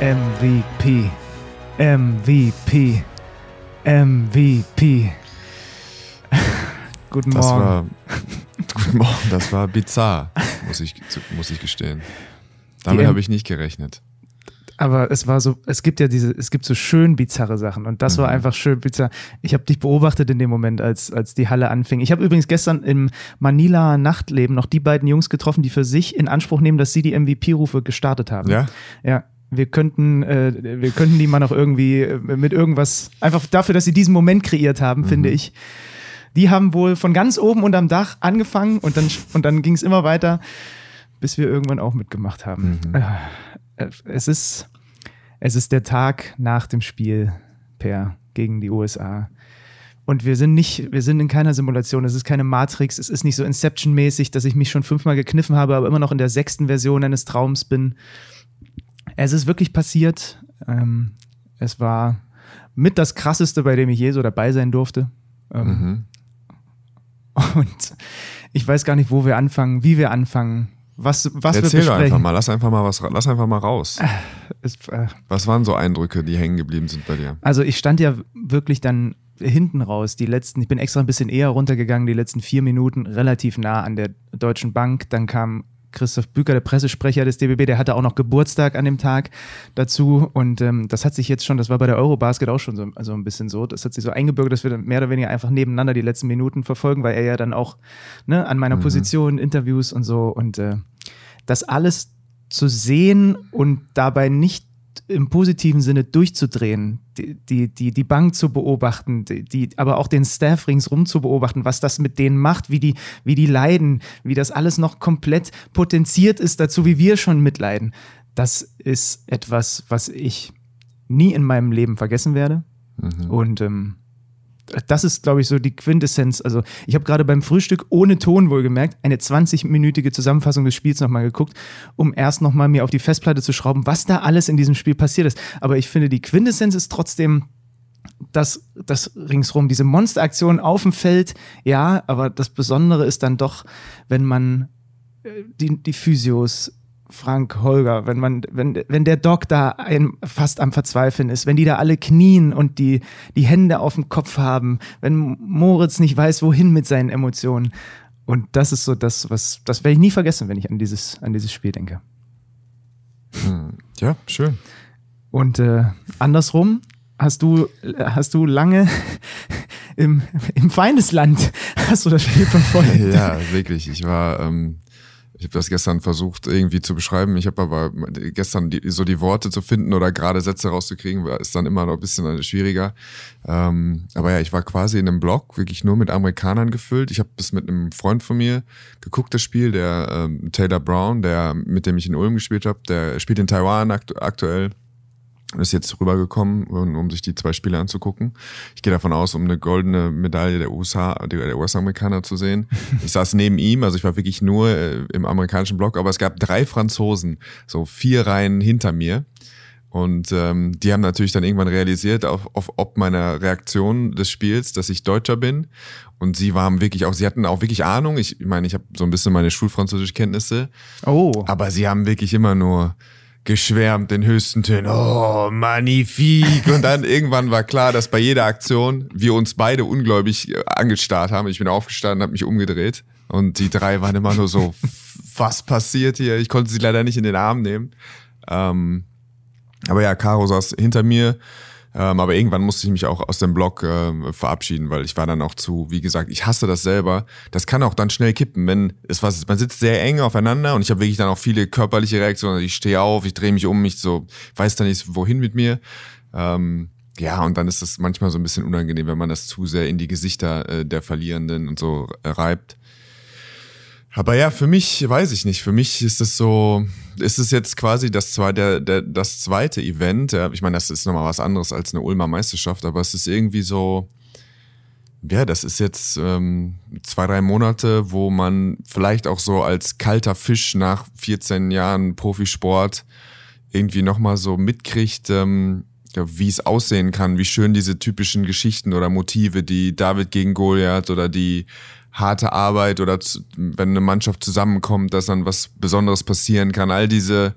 MVP. MVP. MVP. Guten Das Morgen. war, guten Morgen, das war bizarr, muss ich, muss ich gestehen. Damit habe ich nicht gerechnet. Aber es war so, es gibt ja diese, es gibt so schön bizarre Sachen und das war Mhm. einfach schön bizarr. Ich habe dich beobachtet in dem Moment, als, als die Halle anfing. Ich habe übrigens gestern im Manila Nachtleben noch die beiden Jungs getroffen, die für sich in Anspruch nehmen, dass sie die MVP-Rufe gestartet haben. Ja? Ja. Wir könnten, äh, wir könnten die mal noch irgendwie äh, mit irgendwas, einfach dafür, dass sie diesen Moment kreiert haben, Mhm. finde ich. Die haben wohl von ganz oben unterm Dach angefangen und dann, und dann ging es immer weiter, bis wir irgendwann auch mitgemacht haben. Mhm. Äh, Es ist, es ist der Tag nach dem Spiel per gegen die USA. Und wir sind nicht, wir sind in keiner Simulation, es ist keine Matrix, es ist nicht so Inception-mäßig, dass ich mich schon fünfmal gekniffen habe, aber immer noch in der sechsten Version eines Traums bin. Es ist wirklich passiert. Ähm, es war mit das krasseste, bei dem ich je so dabei sein durfte. Ähm, Mhm. Und ich weiß gar nicht, wo wir anfangen, wie wir anfangen, was, was Erzähl wir besprechen. einfach mal, lass einfach mal was, lass einfach mal raus. Es, äh, Was waren so Eindrücke, die hängen geblieben sind bei dir? Also ich stand ja wirklich dann hinten raus, die letzten, ich bin extra ein bisschen eher runtergegangen, die letzten vier Minuten relativ nah an der Deutschen Bank. Dann kam Christoph Büker, der Pressesprecher des DBB, der hatte auch noch Geburtstag an dem Tag dazu. Und ähm, das hat sich jetzt schon, das war bei der Eurobasket auch schon so also ein bisschen so, das hat sich so eingebürgert, dass wir dann mehr oder weniger einfach nebeneinander die letzten Minuten verfolgen, weil er ja dann auch ne, an meiner Position, Interviews und so. Und äh, das alles zu sehen und dabei nicht im positiven Sinne durchzudrehen, die, die, die, die Bank zu beobachten, die, die, aber auch den Staff ringsrum zu beobachten, was das mit denen macht, wie die, wie die leiden, wie das alles noch komplett potenziert ist dazu, wie wir schon mitleiden. Das ist etwas, was ich nie in meinem Leben vergessen werde. Und ähm, das ist, glaube ich, so die Quintessenz. Also, ich habe gerade beim Frühstück ohne Ton wohlgemerkt eine 20-minütige Zusammenfassung des Spiels nochmal geguckt, um erst nochmal mir auf die Festplatte zu schrauben, was da alles in diesem Spiel passiert ist. Aber ich finde, die Quintessenz ist trotzdem das, das ringsrum, diese Monsteraktion auf dem Feld, ja, aber das Besondere ist dann doch, wenn man äh, die, die Physios, Frank, Holger, wenn man, wenn, wenn der Doc da ein, fast am Verzweifeln ist, wenn die da alle knien und die, die Hände auf dem Kopf haben, wenn Moritz nicht weiß, wohin mit seinen Emotionen. Und das ist so das, was, das werde ich nie vergessen, wenn ich an dieses, an dieses Spiel denke. Ja, schön. Und äh, andersrum hast du, hast du lange im, im Feindesland hast du das Spiel verfolgt. Ja, wirklich. Ich war, ähm, ich habe das gestern versucht irgendwie zu beschreiben. Ich habe aber gestern die, so die Worte zu finden oder gerade Sätze rauszukriegen, ist dann immer noch ein bisschen schwieriger. Ähm, aber ja, ich war quasi in einem Blog, wirklich nur mit Amerikanern gefüllt. Ich habe das mit einem Freund von mir geguckt, das Spiel, der ähm, Taylor Brown, der mit dem ich in Ulm gespielt habe, der spielt in Taiwan aktu aktuell ist jetzt rübergekommen, um, sich die zwei Spiele anzugucken. Ich gehe davon aus, um eine goldene Medaille der USA, der US-Amerikaner zu sehen. Ich saß neben ihm, also ich war wirklich nur äh, im amerikanischen Block, aber es gab drei Franzosen, so vier Reihen hinter mir. Und ähm, die haben natürlich dann irgendwann realisiert, auf, auf ob meiner Reaktion des Spiels, dass ich Deutscher bin. Und sie waren wirklich auch, sie hatten auch wirklich Ahnung. Ich meine, ich habe so ein bisschen meine Schulfranzösischkenntnisse. Oh, Aber sie haben wirklich immer nur geschwärmt in höchsten Tönen. Oh, magnifique. Und dann irgendwann war klar, dass bei jeder Aktion wir uns beide ungläubig äh, angestarrt haben. Ich bin aufgestanden, habe mich umgedreht. Und die drei waren immer nur so, was passiert hier? Ich konnte sie leider nicht in den Arm nehmen. Ähm, aber ja, Caro saß hinter mir. Ähm, aber irgendwann musste ich mich auch aus dem Blog ähm, verabschieden, weil ich war dann auch zu, wie gesagt, ich hasse das selber. Das kann auch dann schnell kippen, wenn es was, man sitzt sehr eng aufeinander und ich habe wirklich dann auch viele körperliche Reaktionen. Ich stehe auf, ich drehe mich um, ich so weiß dann nicht wohin mit mir. Ähm, ja, und dann ist das manchmal so ein bisschen unangenehm, wenn man das zu sehr in die Gesichter äh, der Verlierenden und so äh, reibt. Aber ja, für mich weiß ich nicht. Für mich ist es so, ist es jetzt quasi das, zwei, der, das zweite Event. Ich meine, das ist nochmal was anderes als eine Ulmer Meisterschaft, aber es ist irgendwie so, ja, das ist jetzt ähm, zwei, drei Monate, wo man vielleicht auch so als kalter Fisch nach 14 Jahren Profisport irgendwie nochmal so mitkriegt, ähm, ja, wie es aussehen kann, wie schön diese typischen Geschichten oder Motive, die David gegen Goliath oder die harte Arbeit oder zu, wenn eine Mannschaft zusammenkommt, dass dann was Besonderes passieren kann. All diese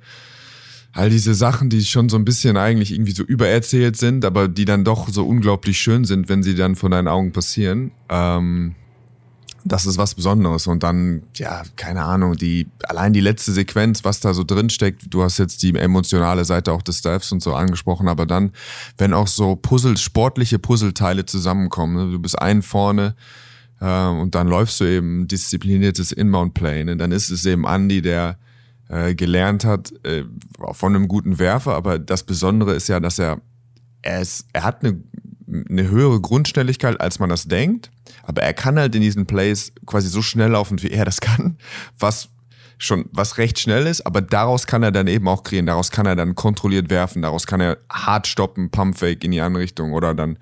all diese Sachen, die schon so ein bisschen eigentlich irgendwie so übererzählt sind, aber die dann doch so unglaublich schön sind, wenn sie dann vor deinen Augen passieren. Ähm, das ist was Besonderes. Und dann, ja, keine Ahnung, die, allein die letzte Sequenz, was da so drin steckt, du hast jetzt die emotionale Seite auch des Staffs und so angesprochen, aber dann, wenn auch so Puzzle, sportliche Puzzleteile zusammenkommen, ne? du bist einen vorne, und dann läufst du eben diszipliniertes Inbound-Play, ne? dann ist es eben Andy, der äh, gelernt hat äh, von einem guten Werfer, aber das Besondere ist ja, dass er, er, ist, er hat eine eine höhere Grundschnelligkeit, als man das denkt. Aber er kann halt in diesen Plays quasi so schnell laufen, wie er das kann, was schon, was recht schnell ist, aber daraus kann er dann eben auch kreieren, daraus kann er dann kontrolliert werfen, daraus kann er hart stoppen, Pumpfake in die andere Richtung oder dann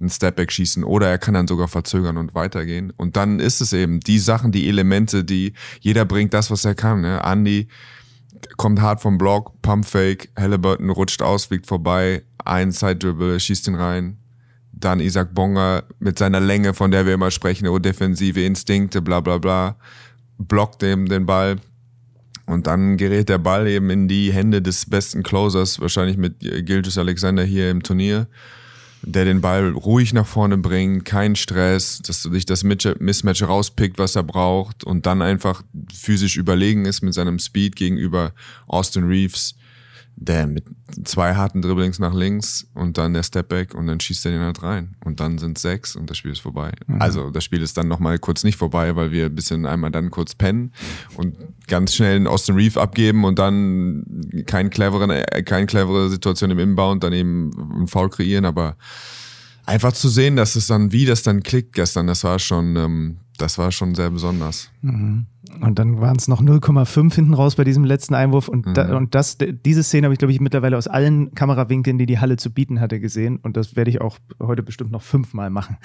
ein Stepback schießen oder er kann dann sogar verzögern und weitergehen. Und dann ist es eben die Sachen, die Elemente, die jeder bringt das, was er kann. Ne? Andy kommt hart vom Block, Pumpfake, Halliburton rutscht aus, fliegt vorbei, ein Side-Dribble, schießt ihn rein, dann Isaac Bonga mit seiner Länge, von der wir immer sprechen, oh, defensive Instinkte, bla bla bla, blockt eben den Ball. Und dann gerät der Ball eben in die Hände des besten Closers, wahrscheinlich mit Gilgis Alexander hier im Turnier, der den Ball ruhig nach vorne bringt, kein Stress, dass sich das Mismatch rauspickt, was er braucht und dann einfach physisch überlegen ist mit seinem Speed gegenüber Austin Reeves der mit zwei harten Dribblings nach links und dann der Stepback und dann schießt er den halt rein. Und dann sind sechs und das Spiel ist vorbei. Mhm. Also das Spiel ist dann nochmal kurz nicht vorbei, weil wir ein bisschen einmal dann kurz pennen und ganz schnell einen Austin Reef abgeben und dann kein cleveren, äh, keine clevere Situation im Inbound, dann eben einen Foul kreieren, aber einfach zu sehen, dass es dann, wie das dann klickt gestern, das war schon, ähm, das war schon sehr besonders. Mhm. Und dann waren es noch 0,5 hinten raus bei diesem letzten Einwurf. Und, mhm. da, und das, diese Szene habe ich, glaube ich, mittlerweile aus allen Kamerawinkeln, die die Halle zu bieten hatte, gesehen. Und das werde ich auch heute bestimmt noch fünfmal machen.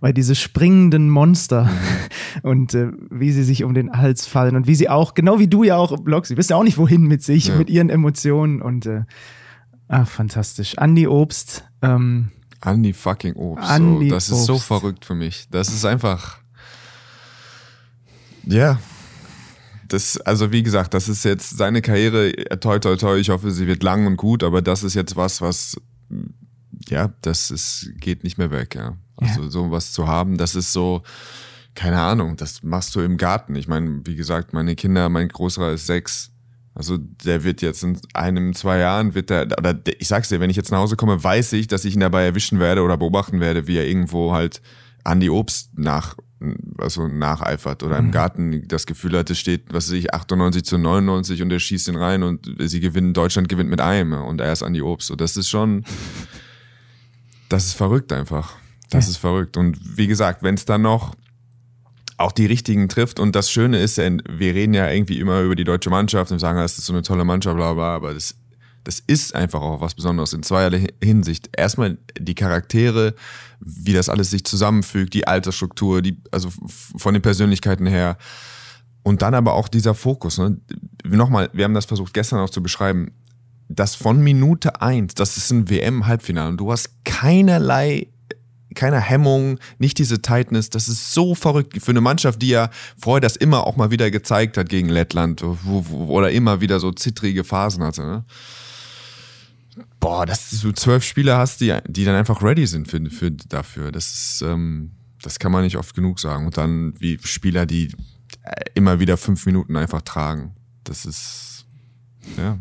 Weil diese springenden Monster mhm. und äh, wie sie sich um den Hals fallen und wie sie auch, genau wie du ja auch, Block, sie wissen ja auch nicht, wohin mit sich, ja. mit ihren Emotionen. Und äh, ah, fantastisch. Andi Obst. Ähm, Andi fucking Obst. Andi so, das Obst. ist so verrückt für mich. Das ist einfach. Ja, das, also wie gesagt, das ist jetzt seine Karriere, toi toi toi, ich hoffe, sie wird lang und gut, aber das ist jetzt was, was, ja, das ist, geht nicht mehr weg, ja. Also ja. sowas zu haben, das ist so, keine Ahnung, das machst du im Garten. Ich meine, wie gesagt, meine Kinder, mein Großer ist sechs. Also der wird jetzt in einem, zwei Jahren, wird der, oder ich sag's dir, wenn ich jetzt nach Hause komme, weiß ich, dass ich ihn dabei erwischen werde oder beobachten werde, wie er irgendwo halt an die Obst nach also nacheifert oder mhm. im Garten das Gefühl hat, es steht, was weiß ich, 98 zu 99 und er schießt ihn rein und sie gewinnen, Deutschland gewinnt mit einem und er ist an die Obst. Und das ist schon, das ist verrückt einfach. Das ja. ist verrückt. Und wie gesagt, wenn es dann noch auch die richtigen trifft und das Schöne ist, wir reden ja irgendwie immer über die deutsche Mannschaft und sagen, das ist so eine tolle Mannschaft, bla bla, aber das das ist einfach auch was Besonderes in zweierlei Hinsicht. Erstmal die Charaktere, wie das alles sich zusammenfügt, die Altersstruktur, die, also von den Persönlichkeiten her. Und dann aber auch dieser Fokus. Ne? Nochmal, wir haben das versucht gestern auch zu beschreiben. Das von Minute eins, das ist ein WM-Halbfinale und du hast keinerlei keine Hemmung, nicht diese Tightness. Das ist so verrückt für eine Mannschaft, die ja vorher das immer auch mal wieder gezeigt hat gegen Lettland oder immer wieder so zittrige Phasen hatte. Ne? Boah, dass du zwölf Spieler hast, die, die dann einfach ready sind für, für dafür. Das ist, ähm, das kann man nicht oft genug sagen. Und dann wie Spieler, die äh, immer wieder fünf Minuten einfach tragen. Das ist, ja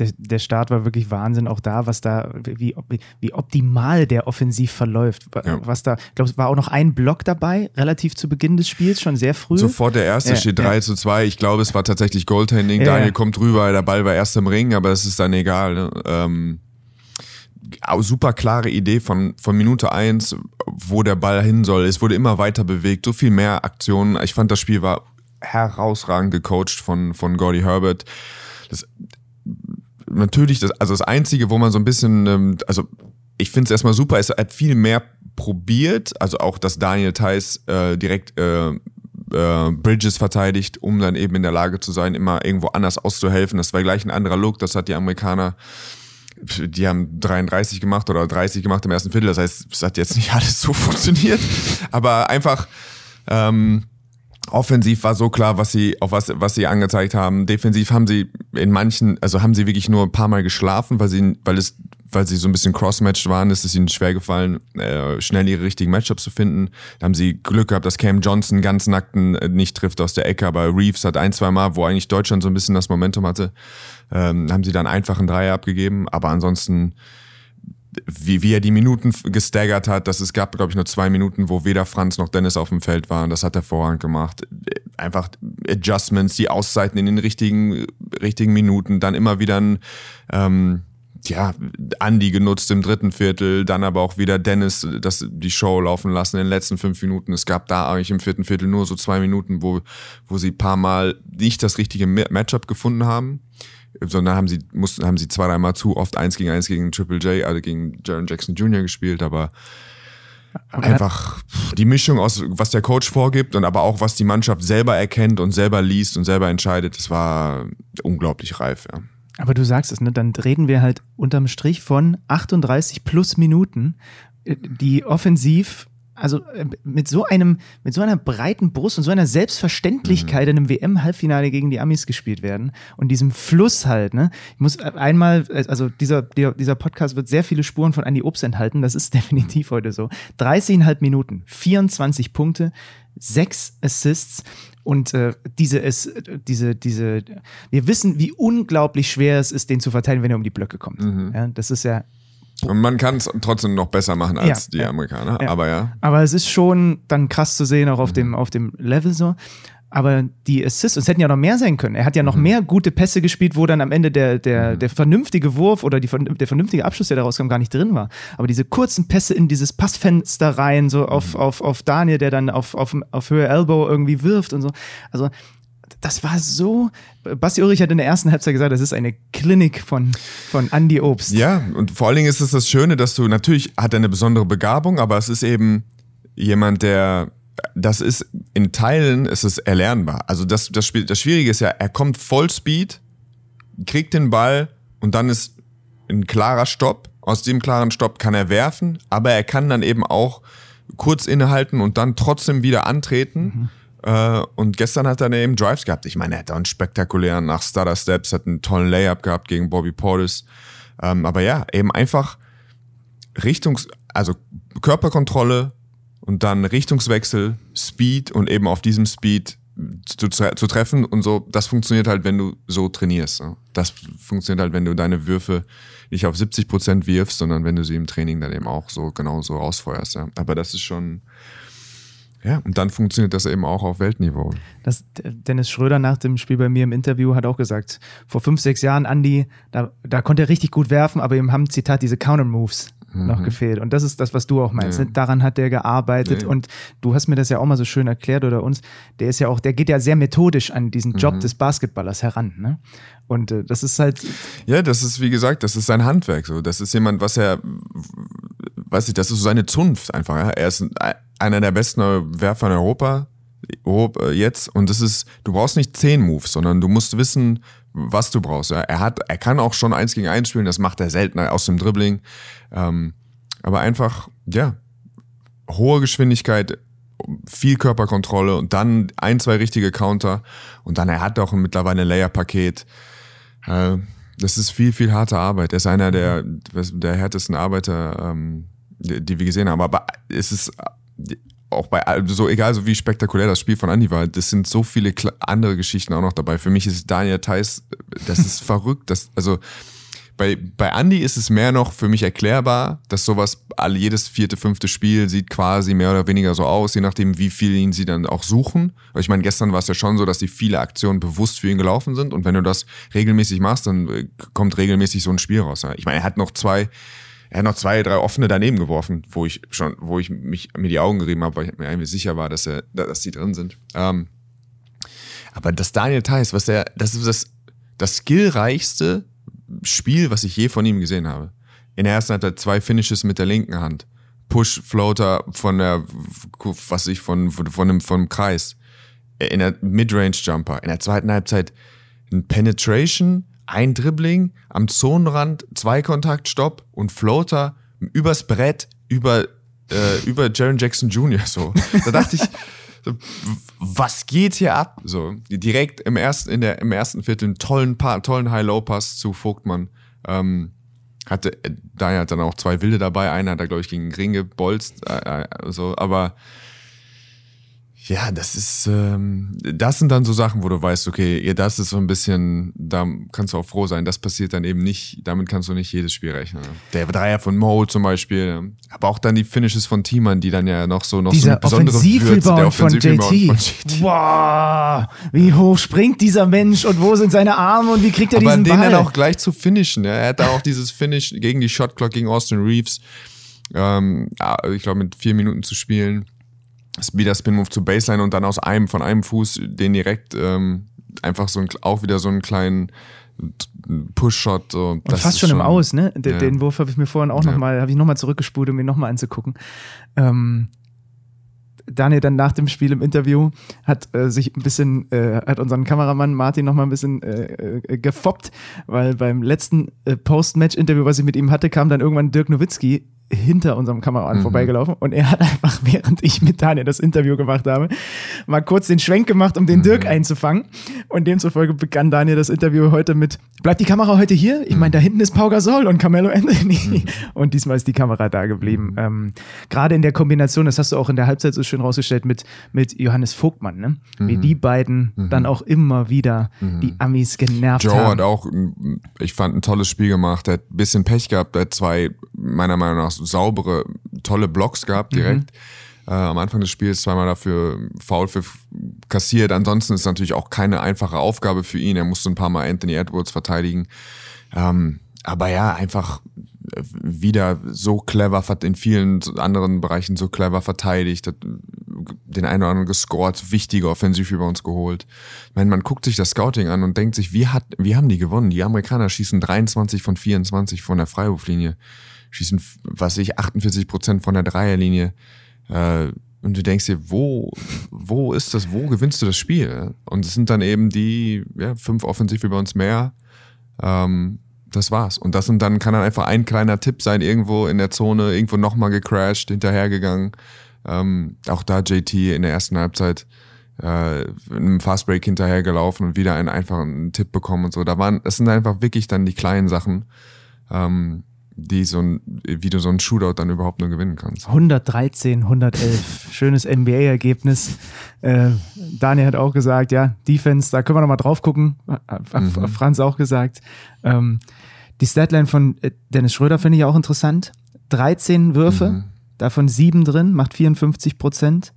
der, der Start war wirklich Wahnsinn, auch da, was da, wie, wie optimal der offensiv verläuft. Ja. Was da, ich glaube, es war auch noch ein Block dabei, relativ zu Beginn des Spiels, schon sehr früh. Sofort der erste ja, steht 3 ja. zu 2. Ich glaube, es war tatsächlich Goaltending. Daniel kommt rüber, der Ball war erst im Ring, aber es ist dann egal. Ne? Ähm, super klare Idee von, von Minute 1, wo der Ball hin soll. Es wurde immer weiter bewegt, so viel mehr Aktionen. Ich fand, das Spiel war herausragend gecoacht von, von Gordy Herbert. Das, natürlich, das, also das Einzige, wo man so ein bisschen, ähm, also ich finde es erstmal super, es hat viel mehr probiert, also auch, dass Daniel Theiss äh, direkt äh, äh, Bridges verteidigt, um dann eben in der Lage zu sein, immer irgendwo anders auszuhelfen. Das war gleich ein anderer Look, das hat die Amerikaner die haben 33 gemacht oder 30 gemacht im ersten Viertel. Das heißt, es hat jetzt nicht alles so funktioniert. Aber einfach, ähm, Offensiv war so klar, was sie, auf was, was sie angezeigt haben. Defensiv haben sie in manchen, also haben sie wirklich nur ein paar Mal geschlafen, weil sie, weil es, weil sie so ein bisschen crossmatched waren, ist es ihnen schwer gefallen, äh, schnell ihre richtigen Matchups zu finden. Da haben sie Glück gehabt, dass Cam Johnson ganz nackten äh, nicht trifft aus der Ecke, aber Reeves hat ein, zwei Mal, wo eigentlich Deutschland so ein bisschen das Momentum hatte, ähm, haben sie dann einfach einen Dreier abgegeben. Aber ansonsten, wie, wie er die Minuten gestaggert hat, dass es gab, glaube ich, nur zwei Minuten, wo weder Franz noch Dennis auf dem Feld waren. Das hat er vorrangig gemacht. Einfach Adjustments, die Auszeiten in den richtigen, richtigen Minuten, dann immer wieder ein, ähm, ja, Andy genutzt im dritten Viertel, dann aber auch wieder Dennis das, die Show laufen lassen in den letzten fünf Minuten. Es gab da eigentlich im vierten Viertel nur so zwei Minuten, wo, wo sie paar Mal nicht das richtige Matchup gefunden haben sondern haben sie, mussten, haben sie zwei, dreimal zu oft eins gegen eins gegen Triple J, also gegen Jaron Jackson Jr. gespielt, aber, aber einfach die Mischung aus, was der Coach vorgibt und aber auch, was die Mannschaft selber erkennt und selber liest und selber entscheidet, das war unglaublich reif, ja. Aber du sagst es, ne? Dann reden wir halt unterm Strich von 38 plus Minuten, äh, die offensiv also äh, mit so einem, mit so einer breiten Brust und so einer Selbstverständlichkeit mhm. in einem WM-Halbfinale gegen die Amis gespielt werden und diesem Fluss halt, ne? Ich muss einmal, also dieser, dieser Podcast wird sehr viele Spuren von Andy Obst enthalten, das ist definitiv heute so. 30,5 Minuten, 24 Punkte, sechs Assists und äh, diese, es, diese, diese, wir wissen, wie unglaublich schwer es ist, den zu verteidigen, wenn er um die Blöcke kommt. Mhm. Ja, das ist ja und man kann es trotzdem noch besser machen als ja, die ja, Amerikaner, ja. aber ja. Aber es ist schon dann krass zu sehen, auch auf, mhm. dem, auf dem Level so. Aber die Assists, es hätten ja noch mehr sein können. Er hat ja noch mhm. mehr gute Pässe gespielt, wo dann am Ende der, der, mhm. der vernünftige Wurf oder die, der vernünftige Abschluss, der daraus kam, gar nicht drin war. Aber diese kurzen Pässe in dieses Passfenster rein, so auf, mhm. auf, auf Daniel, der dann auf, auf, auf Höhe Elbow irgendwie wirft und so. Also das war so. Basti Ulrich hat in der ersten Halbzeit gesagt, das ist eine Klinik von, von Andy Obst. Ja, und vor allen Dingen ist es das Schöne, dass du natürlich hat er eine besondere Begabung, aber es ist eben jemand, der das ist in Teilen ist es erlernbar. Also das, das, das Schwierige ist ja, er kommt Vollspeed, kriegt den Ball und dann ist ein klarer Stopp. Aus dem klaren Stopp kann er werfen, aber er kann dann eben auch kurz innehalten und dann trotzdem wieder antreten. Mhm äh, und gestern hat er eben Drives gehabt. Ich meine, er hat einen spektakulären nach Starter Steps, hat einen tollen Layup gehabt gegen Bobby Portis. Ähm, aber ja, eben einfach Richtungs-, also Körperkontrolle und dann Richtungswechsel, Speed und eben auf diesem Speed zu, zu, treffen und so, das funktioniert halt, wenn du so trainierst. Das funktioniert halt, wenn du deine Würfe nicht auf 70 Prozent wirfst, sondern wenn du sie im Training dann eben auch so genau so ausfeuerst. Ja. Aber das ist schon, ja, und dann funktioniert das eben auch auf Weltniveau. Das, Dennis Schröder nach dem Spiel bei mir im Interview hat auch gesagt, vor fünf, sechs Jahren, Andy, da, da konnte er richtig gut werfen, aber ihm haben, Zitat, diese Counter-Moves mhm. noch gefehlt. Und das ist das, was du auch meinst. Ja. Daran hat der gearbeitet. Ja. Und du hast mir das ja auch mal so schön erklärt oder uns. Der ist ja auch, der geht ja sehr methodisch an diesen Job mhm. des Basketballers heran. Ne? Und äh, das ist halt. Ja, das ist, wie gesagt, das ist sein Handwerk. So. Das ist jemand, was er, weiß ich, das ist so seine Zunft einfach. Ja? Er ist ein, einer der besten Werfer in Europa äh, jetzt und das ist, du brauchst nicht zehn Moves, sondern du musst wissen, was du brauchst. Ja. Er hat, er kann auch schon eins gegen eins spielen, das macht er seltener aus dem Dribbling. Ähm, aber einfach, ja, hohe Geschwindigkeit, viel Körperkontrolle und dann ein, zwei richtige Counter und dann er hat auch mittlerweile ein Layer-Paket. Äh, das ist viel, viel harte Arbeit. Er ist einer der, der härtesten Arbeiter, ähm, die, die wir gesehen haben. Aber es ist auch bei so egal so wie spektakulär das Spiel von Andy war, das sind so viele andere Geschichten auch noch dabei. Für mich ist Daniel Theiss, das ist verrückt, das also bei, bei Andy ist es mehr noch für mich erklärbar, dass sowas all, jedes vierte, fünfte Spiel sieht quasi mehr oder weniger so aus, je nachdem, wie viel ihn sie dann auch suchen. Ich meine, gestern war es ja schon so, dass die viele Aktionen bewusst für ihn gelaufen sind und wenn du das regelmäßig machst, dann äh, kommt regelmäßig so ein Spiel raus. Ich meine, er hat noch zwei er hat noch zwei, drei offene daneben geworfen, wo ich schon, wo ich mich mir die Augen gerieben habe, weil ich mir eigentlich sicher war, dass er, dass die drin sind. Ähm, aber das Daniel Theiss, was er, das ist das, das skillreichste Spiel, was ich je von ihm gesehen habe. In der ersten er zwei Finishes mit der linken Hand. Push-Floater von der, was ich, von, von, dem, vom Kreis. In der Midrange-Jumper. In der zweiten Halbzeit ein Penetration, ein Dribbling am Zonenrand, zwei Kontaktstopp und Floater übers Brett über, äh, über Jaron Jackson Jr. So. Da dachte ich, was geht hier ab? So, direkt im ersten, in der, im ersten Viertel einen tollen, tollen High-Low-Pass zu Vogtmann. Ähm, hatte, äh, daher hat dann auch zwei Wilde dabei. Einer hat da, glaube ich, gegen den Ring gebolzt. Äh, äh, so, aber ja, das ist, ähm, das sind dann so Sachen, wo du weißt, okay, ja, das ist so ein bisschen, da kannst du auch froh sein, das passiert dann eben nicht, damit kannst du nicht jedes Spiel rechnen. Der Dreier von Mo zum Beispiel, aber auch dann die Finishes von Teamern, die dann ja noch so, noch dieser so besondere Würze, der von JT. von JT. Wow, wie hoch springt dieser Mensch und wo sind seine Arme und wie kriegt er Aber diesen den Ball? dann auch gleich zu finishen. Ja. Er hat da auch dieses Finish gegen die Shotclock gegen Austin Reeves. Ähm, ich glaube, mit vier Minuten zu spielen. Speeder Spin Move zu Baseline und dann aus einem, von einem Fuß den direkt ähm, einfach so ein, auch wieder so einen kleinen Push-Shot. So. Und fast schon, im Aus, ne? Den, ja. den Wurf habe ich mir vorhin auch Ja. nochmal, habe ich nochmal zurückgespult, um ihn nochmal anzugucken. Ähm, Daniel dann nach dem Spiel im Interview hat äh, sich ein bisschen, äh, hat unseren Kameramann Martin nochmal ein bisschen äh, äh, gefoppt, weil beim letzten äh, Post-Match-Interview, was ich mit ihm hatte, kam dann irgendwann Dirk Nowitzki hinter unserem Kameramann Mhm. vorbeigelaufen und er hat einfach, während ich mit Daniel das Interview gemacht habe, mal kurz den Schwenk gemacht, um Mhm. den Dirk einzufangen. Und demzufolge begann Daniel das Interview heute mit, bleibt die Kamera heute hier? Ich Mhm. meine, da hinten ist Pau Gasol und Carmelo Anthony. Und diesmal ist die Kamera da geblieben. Ähm, Gerade in der Kombination, das hast du auch in der Halbzeit so schön rausgestellt mit, mit Johannes Vogtmann, ne? wie Mhm. die beiden dann auch immer wieder die Amis genervt Joe haben. hat auch, ich fand, ein tolles Spiel gemacht. Er hat ein bisschen Pech gehabt. Er hat zwei, meiner Meinung nach, saubere, tolle Blocks gehabt direkt. Äh, am Anfang des Spiels zweimal dafür faul für kassiert. Ansonsten ist es natürlich auch keine einfache Aufgabe für ihn. Er musste ein paar Mal Anthony Edwards verteidigen. Ähm, aber ja, einfach äh, wieder so clever, in vielen anderen Bereichen so clever verteidigt, hat den einen oder anderen gescored, wichtige Offensivrebounds geholt. Ich meine, man guckt sich das Scouting an und denkt sich, wie, hat, wie haben die gewonnen? Die Amerikaner schießen 23 von 24 von der Freiwurflinie, schießen, was ich, 48 Prozent von der Dreierlinie. Äh, und du denkst dir, wo, wo ist das, wo gewinnst du das Spiel? Und es sind dann eben die ja, fünf Offensivrebounds mehr. Ähm, das war's. Und das sind dann, kann dann einfach ein kleiner Tipp sein, irgendwo in der Zone, irgendwo nochmal gecrashed, hinterhergegangen. Ähm, auch da JT in der ersten Halbzeit äh, in einem Fastbreak hinterhergelaufen und wieder einen einfachen Tipp bekommen und so. Da waren, das sind einfach wirklich dann die kleinen Sachen, ähm, die so ein, wie du so einen Shootout dann überhaupt nur gewinnen kannst. 113, 111. Schönes NBA-Ergebnis. Äh, Daniel hat auch gesagt, ja, Defense, da können wir nochmal drauf gucken. Hat Mhm. Franz auch gesagt. Ähm, die Statline von äh, Dennis Schröder finde ich auch interessant. 13 Würfe, Mhm. davon sieben drin, macht 54 Prozent.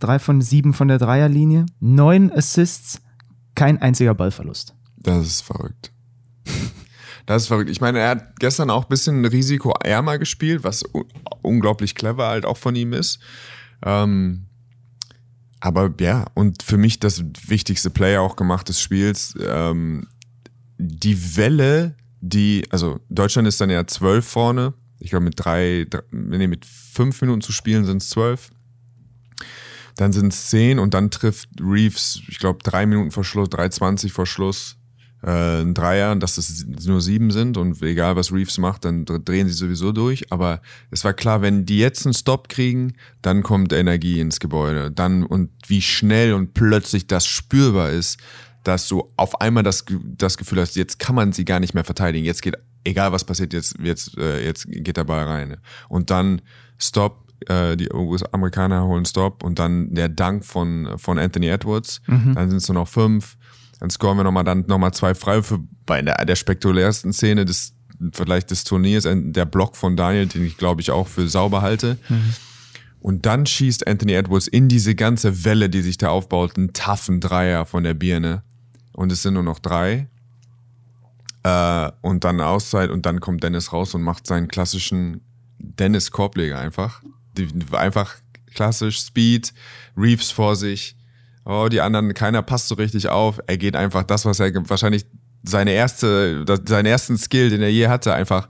Drei von sieben von der Dreierlinie. Neun Assists, kein einziger Ballverlust. Das ist verrückt. Das ist verrückt. Ich meine, er hat gestern auch ein bisschen risikoärmer gespielt, was unglaublich clever halt auch von ihm ist. Ähm, aber ja, und für mich das wichtigste Play auch gemacht des Spiels, ähm, die Welle, die, also Deutschland ist dann ja zwölf vorne. Ich glaube, mit drei, drei nee, mit fünf Minuten zu spielen sind es zwölf. Dann sind es zehn und dann trifft Reeves, ich glaube, drei Minuten vor Schluss, 3,20 vor Schluss, äh, ein Dreier, dass es nur sieben sind und egal was Reeves macht, dann dr- drehen sie sowieso durch. Aber es war klar, wenn die jetzt einen Stop kriegen, dann kommt Energie ins Gebäude. Dann und wie schnell und plötzlich das spürbar ist, dass du auf einmal das, das Gefühl hast, jetzt kann man sie gar nicht mehr verteidigen. Jetzt geht, egal was passiert, jetzt, jetzt, äh, jetzt geht der Ball rein. Und dann Stop, äh, die Amerikaner holen Stop und dann der Dank von, von Anthony Edwards. Dann sind es nur noch fünf. Dann scoren wir nochmal dann nochmal zwei Freiwürfe bei der, der spektakulärsten Szene des vielleicht des Turniers, der Block von Daniel, den ich glaube ich auch für sauber halte. Und dann schießt Anthony Edwards in diese ganze Welle, die sich da aufbaut, einen taffen Dreier von der Birne. Und es sind nur noch drei. Äh, und dann Auszeit und dann kommt Dennis raus und macht seinen klassischen Dennis Korbleger einfach. Einfach klassisch Speed, Reeves vor sich. Oh, die anderen, keiner passt so richtig auf. Er geht einfach das, was er wahrscheinlich seine erste, seinen ersten Skill, den er je hatte, einfach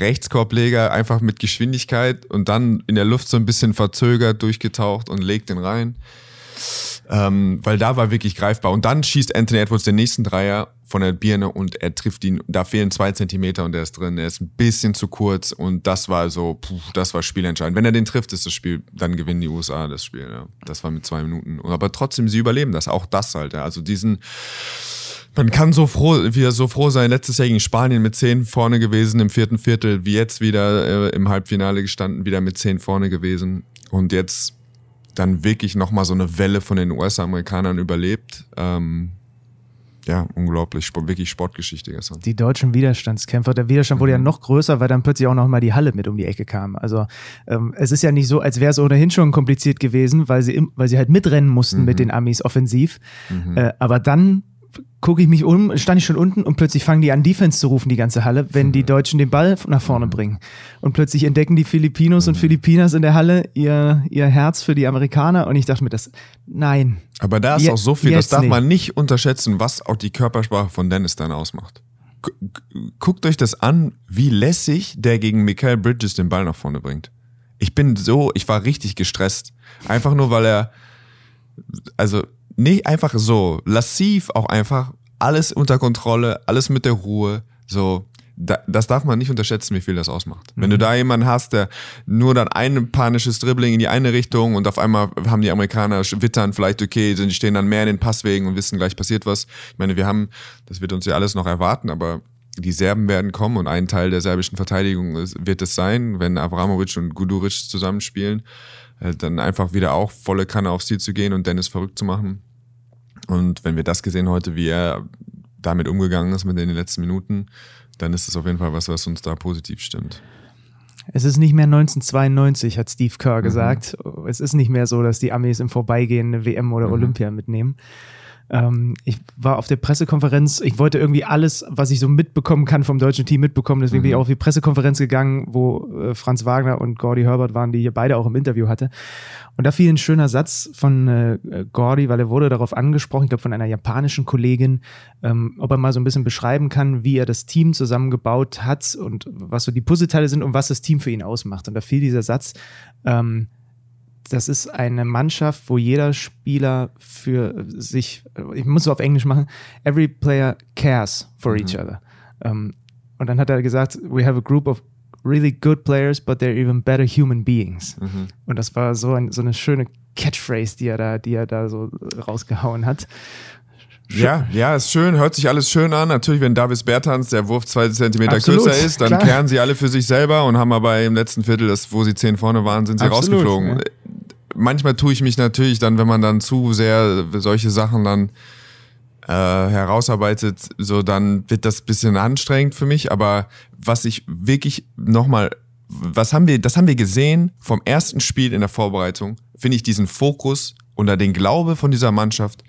Rechtskorbleger, einfach mit Geschwindigkeit und dann in der Luft so ein bisschen verzögert durchgetaucht und legt den rein. Ähm, weil da war wirklich greifbar. Und dann schießt Anthony Edwards den nächsten Dreier von der Birne und er trifft ihn. Da fehlen zwei Zentimeter und er ist drin. Er ist ein bisschen zu kurz und das war so, puh, das war spielentscheidend. Wenn er den trifft, ist das Spiel, dann gewinnen die USA das Spiel. Ja. Das war mit zwei Minuten. Aber trotzdem, sie überleben das. Auch das halt. Ja. Also diesen, man kann so froh, wieder so froh sein, letztes Jahr gegen Spanien mit zehn vorne gewesen im vierten Viertel, wie jetzt wieder äh, im Halbfinale gestanden, wieder mit zehn vorne gewesen. Und jetzt dann wirklich nochmal so eine Welle von den US-Amerikanern überlebt. Ähm, ja, unglaublich, wirklich Sportgeschichte gestern. Die deutschen Widerstandskämpfer, der Widerstand mhm. wurde ja mhm. noch größer, weil dann plötzlich auch noch mal die Halle mit um die Ecke kam. Also ähm, es ist ja nicht so, als wäre es ohnehin schon kompliziert gewesen, weil sie, weil sie halt mitrennen mussten mhm. mit den Amis offensiv. Mhm. Äh, aber dann gucke ich mich um, stand ich schon unten und plötzlich fangen die an, Defense zu rufen, die ganze Halle, wenn die Deutschen den Ball nach vorne mhm. bringen. Und plötzlich entdecken die Filipinos und mhm. Filipinas in der Halle ihr, ihr Herz für die Amerikaner und ich dachte mir, das, nein. Aber da ist Je auch so viel, das darf nicht. man nicht unterschätzen, was auch die Körpersprache von Dennis dann ausmacht. Guckt euch das an, wie lässig der gegen Michael Bridges den Ball nach vorne bringt. Ich bin so, ich war richtig gestresst. Einfach nur, weil er, also nicht einfach so, lassiv auch einfach, alles unter Kontrolle, alles mit der Ruhe, so. Da, das darf man nicht unterschätzen, wie viel das ausmacht. Mhm. Wenn du mhm. da jemanden hast, der nur dann ein panisches Dribbling in die eine Richtung und auf einmal haben die Amerikaner wittern vielleicht okay, die stehen dann mehr in den Passwegen und wissen gleich passiert was. Ich meine, wir haben, das wird uns ja alles noch erwarten, aber die Serben werden kommen und ein Teil der serbischen Verteidigung wird es sein, wenn Avramovic und Guduric zusammenspielen, äh, dann einfach wieder auch volle Kanne aufs Ziel zu gehen und Dennis verrückt zu machen. Und wenn wir das gesehen heute, wie er damit umgegangen ist mit den letzten Minuten, dann ist es auf jeden Fall was, was uns da positiv stimmt. Es ist nicht mehr 1992, hat Steve Kerr mhm. gesagt. Es ist nicht mehr so, dass die Amis im Vorbeigehen eine WM oder mhm. Olympia mitnehmen. Ähm, ich war auf der Pressekonferenz, ich wollte irgendwie alles, was ich so mitbekommen kann vom deutschen Team mitbekommen, deswegen mhm. bin ich mhm. auch auf die Pressekonferenz gegangen, wo äh, Franz Wagner und Gordy Herbert waren, die hier beide auch im Interview hatte. Und da fiel ein schöner Satz von äh, Gordy, weil er wurde darauf angesprochen, ich glaube von einer japanischen Kollegin, ähm, ob er mal so ein bisschen beschreiben kann, wie er das Team zusammengebaut hat und was so die Puzzleteile sind und was das Team für ihn ausmacht. Und da fiel dieser Satz, ähm, das ist eine Mannschaft, wo jeder Spieler für sich, ich muss es auf Englisch machen, every player cares for mhm. each other. Um, ähm, und dann hat er gesagt, we have a group of really good players, but they're even better human beings. Mhm. Und das war so, ein, so eine schöne Catchphrase, die er da, die er da so rausgehauen hat. Ja, ja, ist schön, hört sich alles schön an. Natürlich, wenn Davis Bertans der Wurf zwei Zentimeter Absolut, kürzer ist, dann klar. kehren sie alle für sich selber und haben aber im letzten Viertel, das, wo sie zehn vorne waren, sind sie Absolut, rausgeflogen. Ja. Manchmal tue ich mich natürlich dann, wenn man dann zu sehr solche Sachen dann äh, herausarbeitet, so dann wird das bisschen anstrengend für mich. Aber was ich wirklich nochmal, was haben wir, das haben wir gesehen vom ersten Spiel in der Vorbereitung, finde ich diesen Fokus und den Glaube von dieser Mannschaft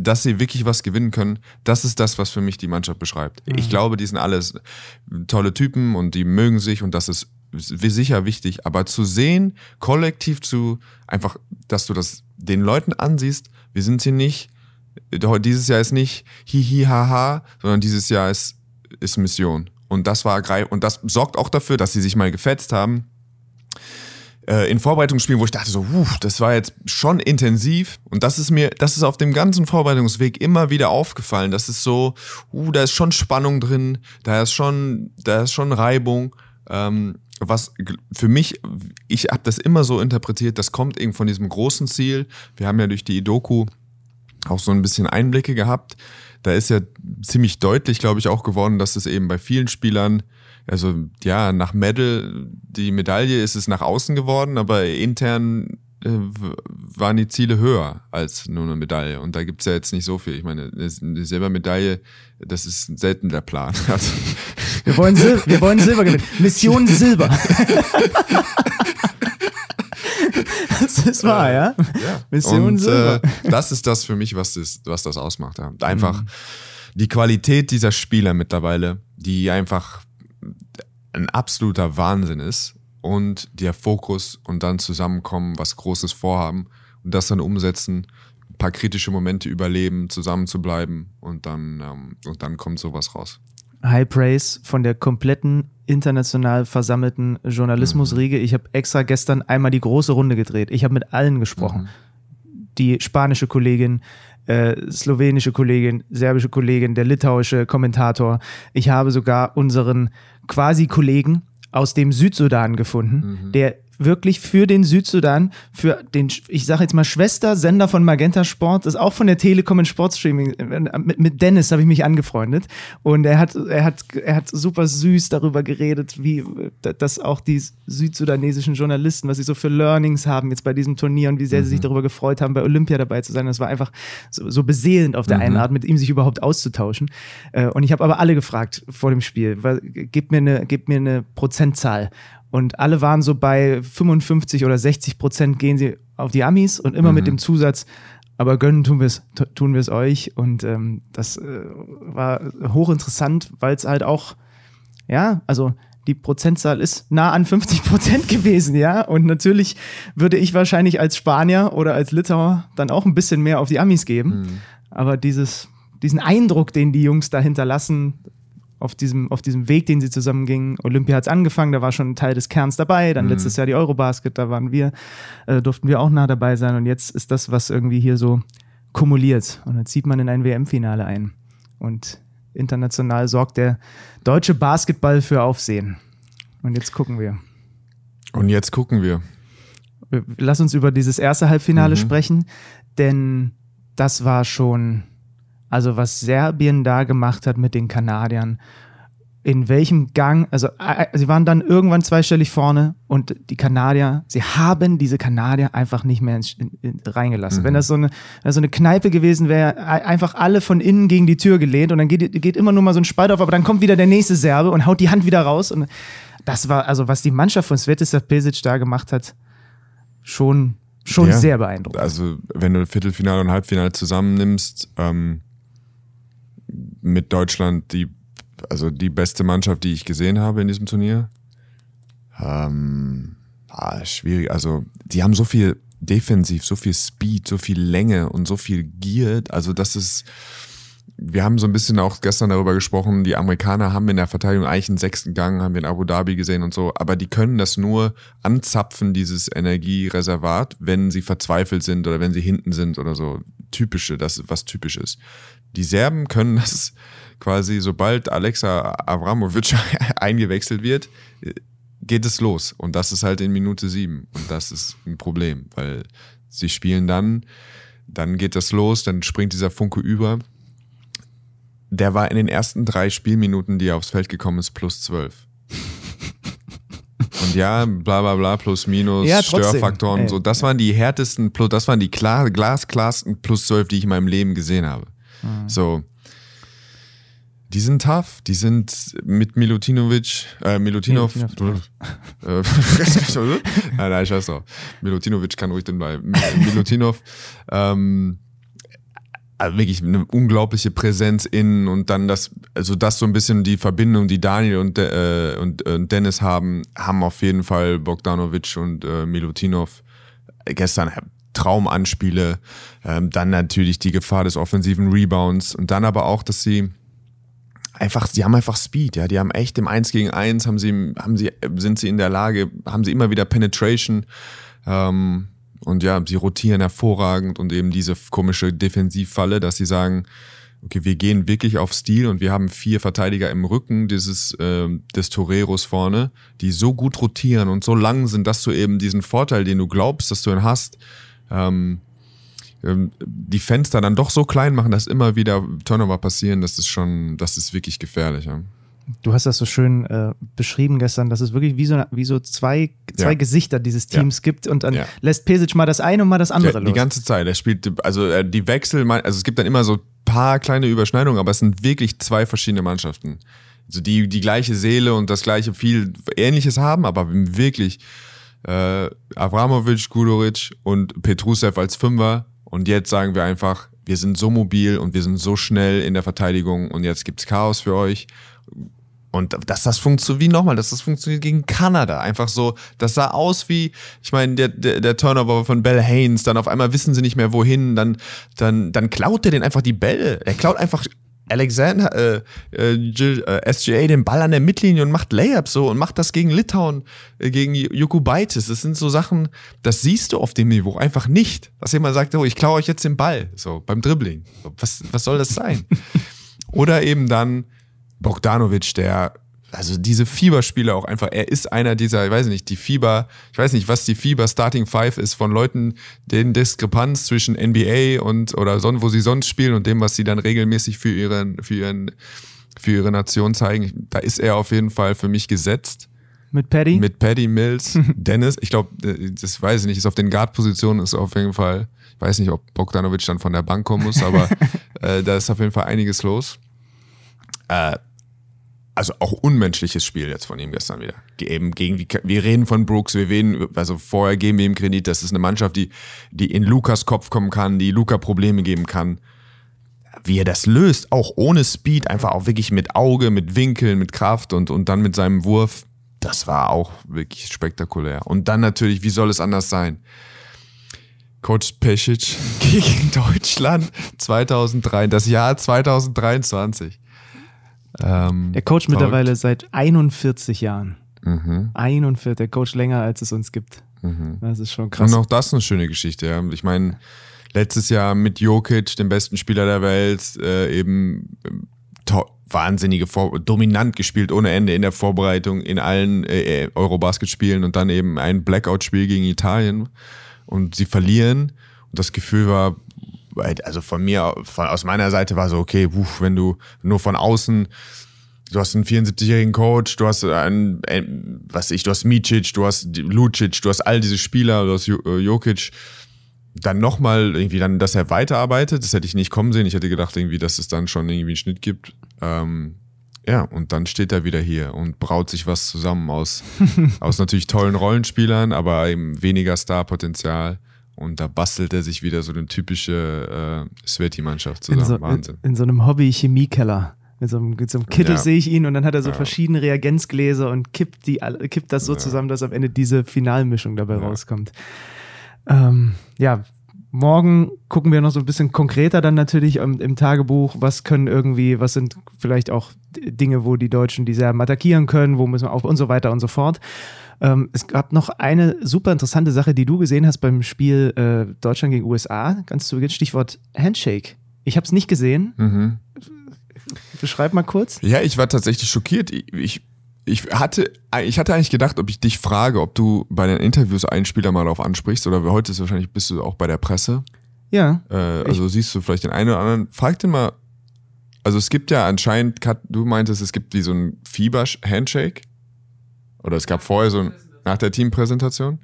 dass sie wirklich was gewinnen können, das ist das, was für mich die Mannschaft beschreibt. Mhm. Ich glaube, die sind alles tolle Typen und die mögen sich und das ist sicher wichtig, aber zu sehen, kollektiv zu, einfach, dass du das den Leuten ansiehst, wir sind hier nicht, dieses Jahr ist nicht hihi haha, sondern dieses Jahr ist, ist Mission. Und das war und das sorgt auch dafür, dass sie sich mal gefetzt haben äh, in Vorbereitungsspielen, wo ich dachte so, uff, das war jetzt schon intensiv und das ist mir, das ist auf dem ganzen Vorbereitungsweg immer wieder aufgefallen. Das ist so, uh, da ist schon Spannung drin, da ist schon, da ist schon Reibung. Ähm, was für mich, ich habe das immer so interpretiert, das kommt eben von diesem großen Ziel. Wir haben ja durch die Idoku auch so ein bisschen Einblicke gehabt. Da ist ja ziemlich deutlich, glaube ich, auch geworden, dass es eben bei vielen Spielern also ja, nach Medal, die Medaille ist es nach außen geworden, aber intern waren die Ziele höher als nur eine Medaille. Und da gibt es ja jetzt nicht so viel. Ich meine, eine Silbermedaille, das ist selten der Plan. Also wir, wollen Sil wir wollen Silber gewinnen. Mission Silber. das ist wahr, ja? ja. Mission Und, Silber. Äh, das ist das für mich, was das, was das ausmacht. Ja. Einfach mhm. die Qualität dieser Spieler mittlerweile, die einfach ein absoluter Wahnsinn ist und der Fokus und dann zusammenkommen, was Großes vorhaben und das dann umsetzen, ein paar kritische Momente überleben, zusammen zu bleiben und dann, ähm, und dann kommt sowas raus. High Praise von der kompletten international versammelten Journalismusriege. Mhm. Ich habe extra gestern einmal die große Runde gedreht. Ich habe mit allen gesprochen. Mhm die spanische Kollegin, äh, slowenische Kollegin, serbische Kollegin, der litauische Kommentator. Ich habe sogar unseren quasi Kollegen aus dem Südsudan gefunden, mhm. der wirklich für den Südsudan, für den, ich sage jetzt mal Schwester-Sender von Magenta Sport, ist auch von der Telekom in Sportstreaming. Mit, mit Dennis habe ich mich angefreundet und er hat, er hat, er hat super süß darüber geredet, wie dass auch die südsudanesischen Journalisten, was sie so für Learnings haben jetzt bei diesem Turnier und wie sehr mhm. sie sich mhm. darüber gefreut haben, bei Olympia dabei zu sein. Das war einfach so, so beseelend auf der mhm. einen Art, mit ihm sich überhaupt auszutauschen. Äh, und ich habe aber alle gefragt vor dem Spiel, gib mir eine, gib mir eine Prozentzahl und alle waren so bei 55 oder 60 Prozent gehen sie auf die Amis und immer mhm. mit dem Zusatz, aber gönnen tun wir es tun wir es euch. Und ähm, das äh, war hochinteressant, weil es halt auch, ja, also die Prozentzahl ist nah an 50 Prozent gewesen, ja. Und natürlich würde ich wahrscheinlich als Spanier oder als Litauer dann auch ein bisschen mehr auf die Amis geben. Mhm. Aber dieses, diesen Eindruck, den die Jungs da hinterlassen, auf diesem, auf diesem Weg, den sie zusammen gingen. Olympia hat es angefangen, da war schon ein Teil des Kerns dabei. Dann mhm. letztes Jahr die Eurobasket, da waren wir, äh, durften wir auch nah dabei sein. Und jetzt ist das, was irgendwie hier so kumuliert. Und dann zieht man in ein WM-Finale ein. Und international sorgt der deutsche Basketball für Aufsehen. Und jetzt gucken wir. Und jetzt gucken wir. Lass uns über dieses erste Halbfinale mhm. sprechen, denn das war schon also was Serbien da gemacht hat mit den Kanadiern, in welchem Gang, also äh, äh, sie waren dann irgendwann zweistellig vorne und die Kanadier, sie haben diese Kanadier einfach nicht mehr in, in, reingelassen. Mhm. Wenn das so eine, so eine Kneipe gewesen wäre, einfach alle von innen gegen die Tür gelehnt und dann geht, geht immer nur mal so ein Spalt auf, aber dann kommt wieder der nächste Serbe und haut die Hand wieder raus und das war, also was die Mannschaft von Svetislav Pesic da gemacht hat, schon, schon ja, sehr beeindruckend. Also wenn du Viertelfinale und Halbfinale zusammennimmst, ähm mit Deutschland die, also die beste Mannschaft, die ich gesehen habe in diesem Turnier. Ähm, ah, schwierig. Also, die haben so viel defensiv, so viel Speed, so viel Länge und so viel Gier. Also, das ist, wir haben so ein bisschen auch gestern darüber gesprochen, die Amerikaner haben in der Verteidigung eigentlich einen sechsten Gang, haben wir in Abu Dhabi gesehen und so, aber die können das nur anzapfen, dieses Energiereservat, wenn sie verzweifelt sind oder wenn sie hinten sind oder so. Typische, das ist was typisches. Die Serben können das quasi, sobald Alexa Avramovic eingewechselt wird, geht es los. Und das ist halt in Minute sieben. Und das ist ein Problem, weil sie spielen dann, dann geht das los, dann springt dieser Funke über. Der war in den ersten drei Spielminuten, die er aufs Feld gekommen ist, plus zwölf. Und ja, bla bla bla, plus minus, ja, Störfaktoren, so. Das waren die härtesten, das waren die klar, glasklarsten plus zwölf, die ich in meinem Leben gesehen habe. Mhm. So. Die sind tough, die sind mit Milutinovic, äh, Milutinov, Milutinov. äh, nein, nein, scheiß drauf. Milutinovic kann ruhig drin bleiben. Milutinov, ähm, also wirklich eine unglaubliche Präsenz innen und dann das, also das so ein bisschen die Verbindung, die Daniel und, äh, und, und Dennis haben, haben auf jeden Fall Bogdanovic und äh, Milutinov gestern Traumanspiele, ähm, dann natürlich die Gefahr des offensiven Rebounds und dann aber auch, dass sie einfach, sie haben einfach Speed, ja, die haben echt im 1 gegen 1, haben sie, haben sie, sind sie in der Lage, haben sie immer wieder Penetration ähm, und ja, sie rotieren hervorragend und eben diese komische Defensivfalle, dass sie sagen, okay, wir gehen wirklich auf Stil und wir haben vier Verteidiger im Rücken dieses äh, des Toreros vorne, die so gut rotieren und so lang sind, dass du eben diesen Vorteil, den du glaubst, dass du ihn hast, ähm, ähm, die Fenster dann doch so klein machen, dass immer wieder Turnover passieren, das ist schon, das ist wirklich gefährlich. Ja. Du hast das so schön äh, beschrieben gestern, dass es wirklich wie so, wie so zwei, zwei ja. Gesichter dieses Teams ja. gibt und dann ja. lässt Pesic mal das eine und mal das andere los. Die ganze Zeit. Er spielt, also äh, die Wechsel, also es gibt dann immer so paar kleine Überschneidungen, aber es sind wirklich zwei verschiedene Mannschaften. Also die die gleiche Seele und das gleiche viel Ähnliches haben, aber wirklich äh, Avramovic, Gudoric und Petrusev als Fünfer. Und jetzt sagen wir einfach, wir sind so mobil und wir sind so schnell in der Verteidigung und jetzt gibt's Chaos für euch. Und dass das funktioniert, wie nochmal, dass das funktioniert gegen Kanada. Einfach so, das sah aus wie, ich meine, der, der, der Turnover von Bell Haynes, dann auf einmal wissen sie nicht mehr wohin, dann, dann, dann klaut er den einfach die Bälle. Er klaut einfach Alexander, äh, äh, äh SGA den Ball an der Mittellinie und macht Layups so und macht das gegen Litauen, äh, gegen Jokubaitis. Das sind so Sachen, das siehst du auf dem Niveau einfach nicht. Dass jemand sagt, oh, ich klaue euch jetzt den Ball, so beim Dribbling. Was, was soll das sein? Oder eben dann Bogdanovic, der also diese Fieberspiele auch einfach, er ist einer dieser, ich weiß nicht, die Fieber, ich weiß nicht, was die Fieber Starting Five ist von Leuten, den Diskrepanz zwischen NBA und oder son, wo sie sonst spielen und dem, was sie dann regelmäßig für ihren, für ihren, für ihre Nation zeigen. Da ist er auf jeden Fall für mich gesetzt. Mit Paddy? Mit Paddy Mills. Dennis, ich glaube, das weiß ich nicht, ist auf den Guard-Positionen, ist auf jeden Fall, ich weiß nicht, ob Bogdanovic dann von der Bank kommen muss, aber äh, da ist auf jeden Fall einiges los. Äh, also auch unmenschliches Spiel jetzt von ihm gestern wieder. Eben gegen, wir reden von Brooks, wir reden, also vorher geben wir ihm Kredit, das ist eine Mannschaft, die, die in Lukas Kopf kommen kann, die Luca Probleme geben kann. Wie er das löst, auch ohne Speed, einfach auch wirklich mit Auge, mit Winkeln, mit Kraft und, und dann mit seinem Wurf, das war auch wirklich spektakulär. Und dann natürlich, wie soll es anders sein? Coach Pesic gegen Deutschland 2003, das Jahr 2023. Ähm, der Coach verrückt. mittlerweile seit 41 Jahren. Mhm. 41, der Coach länger, als es uns gibt. Mhm. Das ist schon krass. Und auch das ist eine schöne Geschichte. Ja. Ich meine, letztes Jahr mit Jokic, dem besten Spieler der Welt, äh, eben wahnsinnige, Vor dominant gespielt ohne Ende in der Vorbereitung in allen äh, äh, Eurobasket-Spielen und dann eben ein Blackout-Spiel gegen Italien und sie verlieren. Und das Gefühl war, also von mir, von, aus meiner Seite war so, okay, wuff, wenn du nur von außen, du hast einen 74-jährigen Coach, du hast einen, was ich, du hast Micic, du hast Lucic, du hast all diese Spieler, du hast äh, Jokic, dann nochmal irgendwie dann, dass er weiterarbeitet, das hätte ich nicht kommen sehen. Ich hätte gedacht irgendwie, dass es dann schon irgendwie einen Schnitt gibt. Ähm, ja, und dann steht er wieder hier und braut sich was zusammen aus, aus natürlich tollen Rollenspielern, aber eben weniger Starpotenzial. Und da bastelt er sich wieder so eine typische äh, Sveti-Mannschaft zusammen. In so, Wahnsinn. In, in so einem Hobby-Chemiekeller. Mit so einem, mit so einem Kittel ja. sehe ich ihn und dann hat er so ja. verschiedene Reagenzgläser und kippt, die, kippt das so ja. zusammen, dass am Ende diese Finalmischung dabei rauskommt. Ähm, ja, morgen gucken wir noch so ein bisschen konkreter dann natürlich im, im, Tagebuch, was können irgendwie, was sind vielleicht auch Dinge, wo die Deutschen die Serben attackieren können, wo müssen wir auch und so weiter und so fort. Ähm, es gab noch eine super interessante Sache, die du gesehen hast beim Spiel äh, Deutschland gegen USA, ganz zu Beginn, Stichwort Handshake. Ich habe es nicht gesehen. Mhm. Beschreib mal kurz. Ja, ich war tatsächlich schockiert. Ich, ich, hatte, ich hatte eigentlich gedacht, ob ich dich frage, ob du bei den Interviews einen Spieler mal darauf ansprichst oder heute ist wahrscheinlich bist du auch bei der Presse. Ja. Äh, also siehst du vielleicht den einen oder anderen. Frag den mal. Also es gibt ja anscheinend, du meintest, es gibt wie so ein Fieber-Handshake. Oder es gab vorher so nach der Teampräsentation.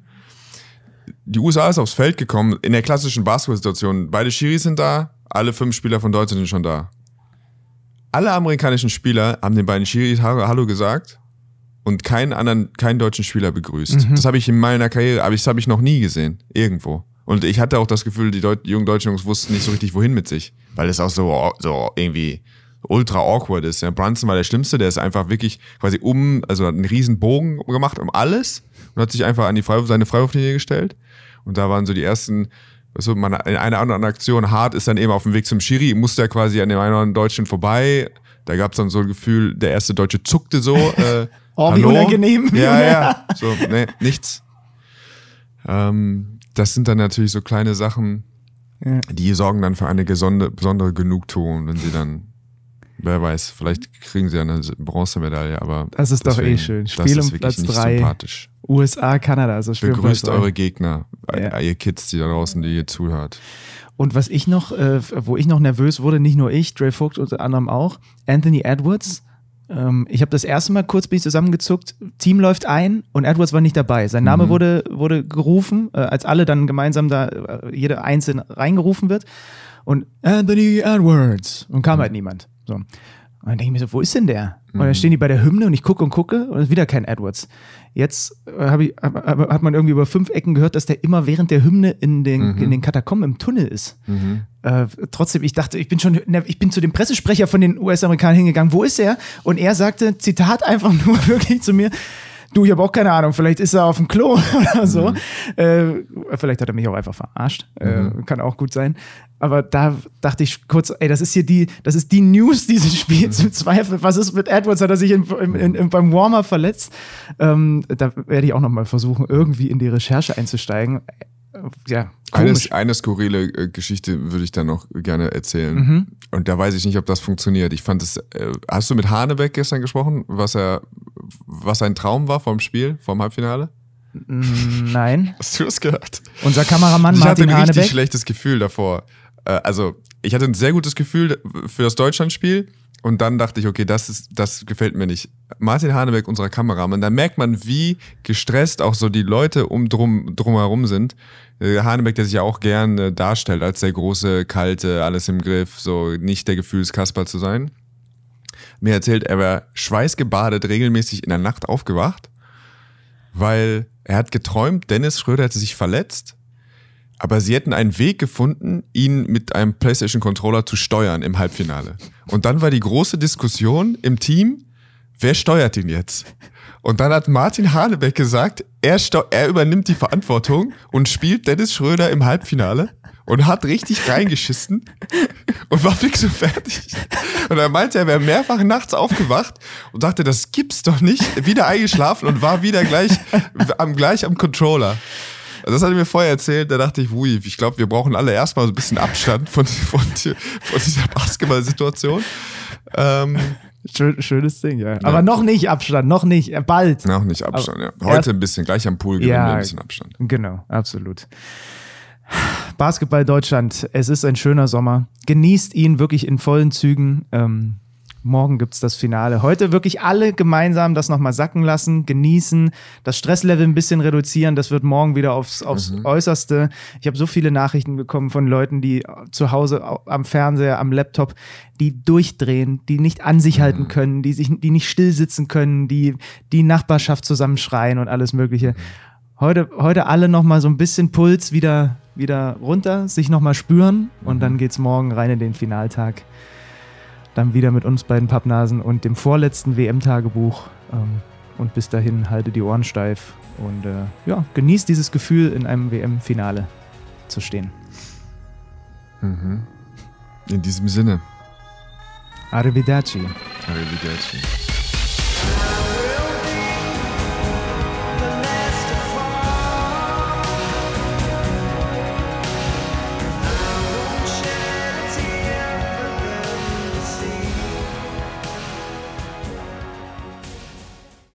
Die USA ist aufs Feld gekommen, in der klassischen Basketball-Situation. Beide Schiris sind da, alle fünf Spieler von Deutschland sind schon da. Alle amerikanischen Spieler haben den beiden Schiris Hallo gesagt und keinen anderen, keinen deutschen Spieler begrüßt. Mhm. Das habe ich in meiner Karriere, aber das habe ich noch nie gesehen. Irgendwo. Und ich hatte auch das Gefühl, die Deut jungen deutschen Jungs wussten nicht so richtig, wohin mit sich. Weil es auch so, so irgendwie ultra awkward ist. Ja, Brunson war der Schlimmste, der ist einfach wirklich quasi um, also hat einen riesen Bogen gemacht um alles und hat sich einfach an die Freiwurf, seine Freiwurflinie gestellt. Und da waren so die ersten, weißt du, man, in einer anderen Aktion, Hart ist dann eben auf dem Weg zum Schiri, musste ja quasi an dem einen oder anderen Deutschen vorbei. Da gab es dann so ein Gefühl, der erste Deutsche zuckte so. Äh, oh, wie unangenehm. Ja, ja, so, nee, nichts. Ähm, das sind dann natürlich so kleine Sachen, ja. die sorgen dann für eine besondere Genugtuung, wenn sie dann Wer weiß, vielleicht kriegen sie eine Bronzemedaille, aber. Das ist deswegen, doch eh schön. Spiel um Platz 3. USA, Kanada. Also Begrüßt eure Gegner, ja. ihr Kids, die da draußen, die ihr zuhört. Und was ich noch, äh, wo ich noch nervös wurde, nicht nur ich, Dre Vogt unter anderem auch, Anthony Edwards. Ähm, ich habe das erste Mal kurz bin ich zusammengezuckt, Team läuft ein und Edwards war nicht dabei. Sein Name mhm. wurde, wurde gerufen, äh, als alle dann gemeinsam da, äh, jeder einzeln reingerufen wird. Und Anthony Edwards. Und kam mhm. halt niemand. So. Und dann denke ich mir so, wo ist denn der? Und dann mhm. stehen die bei der Hymne und ich gucke und gucke und es ist wieder kein Edwards. Jetzt äh, ich, hat man irgendwie über fünf Ecken gehört, dass der immer während der Hymne in den, mhm. in den Katakomben im Tunnel ist. Mhm. Äh, trotzdem, ich dachte, ich bin schon, ich bin zu dem Pressesprecher von den US-Amerikanern hingegangen, wo ist er? Und er sagte, Zitat einfach nur wirklich zu mir, du, ich habe auch keine Ahnung, vielleicht ist er auf dem Klo oder so. Mhm. Äh, vielleicht hat er mich auch einfach verarscht. Äh, mhm. Äh, kann auch gut sein. Aber da dachte ich kurz, ey, das ist hier die, das ist die News dieses Spiels im Zweifel. Was ist mit Edwards? Hat er sich in, in, in, beim Warmer verletzt? Ähm, da werde ich auch nochmal versuchen, irgendwie in die Recherche einzusteigen. Ja, eine, eine skurrile äh, Geschichte würde ich dann noch gerne erzählen. Mhm. Und da weiß ich nicht, ob das funktioniert. Ich fand es. Äh, hast du mit Hanebeck gestern gesprochen, was er, was sein Traum war vom Spiel, vom Halbfinale? Nein. Hast du das gehört? Unser Kameramann ich Martin Hanebeck. Ich hatte ein richtig schlechtes Gefühl davor. Äh, also, ich hatte ein sehr gutes Gefühl für das Deutschlandspiel. Und dann dachte ich, okay, das ist, das gefällt mir nicht. Martin Hanebeck, unserer Kameramann, da merkt man, wie gestresst auch so die Leute um drum drumherum sind. Äh, Hanebeck, der sich ja auch gern äh, darstellt als der große, kalte, alles im Griff, so nicht der Gefühlskasper zu sein. Mir erzählt, er war schweißgebadet, regelmäßig in der Nacht aufgewacht, weil er hat geträumt, Dennis Schröder hätte sich verletzt aber sie hätten einen Weg gefunden, ihn mit einem PlayStation Controller zu steuern im Halbfinale. Und dann war die große Diskussion im Team, wer steuert ihn jetzt? Und dann hat Martin Hanebeck gesagt, er, er übernimmt die Verantwortung und spielt Dennis Schröder im Halbfinale und hat richtig reingeschissen und war fix und fertig. Und er meinte, er wäre mehrfach nachts aufgewacht und dachte, das gibt's doch nicht, wieder eingeschlafen und war wieder gleich am, gleich am Controller. Also das hat er mir vorher erzählt, da dachte ich, ui, ich glaube, wir brauchen alle erstmal so ein bisschen Abstand von, von, von dieser Basketball-Situation. Ähm, schönes Ding, ja. ja. Aber noch nicht Abstand, noch nicht, äh, bald. Noch nicht Abstand, Aber ja. Heute ein bisschen, gleich am Pool gewinnen ja, wir ein bisschen Abstand. Genau, absolut. Basketball Deutschland, es ist ein schöner Sommer. Genießt ihn wirklich in vollen Zügen. Ähm, Morgen gibt es das Finale. Heute wirklich alle gemeinsam das nochmal sacken lassen, genießen, das Stresslevel ein bisschen reduzieren. Das wird morgen wieder aufs, aufs mhm. Äußerste. Ich habe so viele Nachrichten bekommen von Leuten, die zu Hause am Fernseher, am Laptop, die durchdrehen, die nicht an sich mhm. halten können, die, sich, die nicht still sitzen können, die die Nachbarschaft zusammenschreien und alles Mögliche. Mhm. Heute, heute alle nochmal so ein bisschen Puls wieder, wieder runter, sich nochmal spüren und mhm. dann geht's morgen rein in den Finaltag dann wieder mit uns beiden Pappnasen und dem vorletzten WM-Tagebuch. Ähm, und bis dahin halte die Ohren steif und äh, ja, genießt dieses Gefühl, in einem WM-Finale zu stehen. Mhm. In diesem Sinne. Arrivederci. Arrivederci.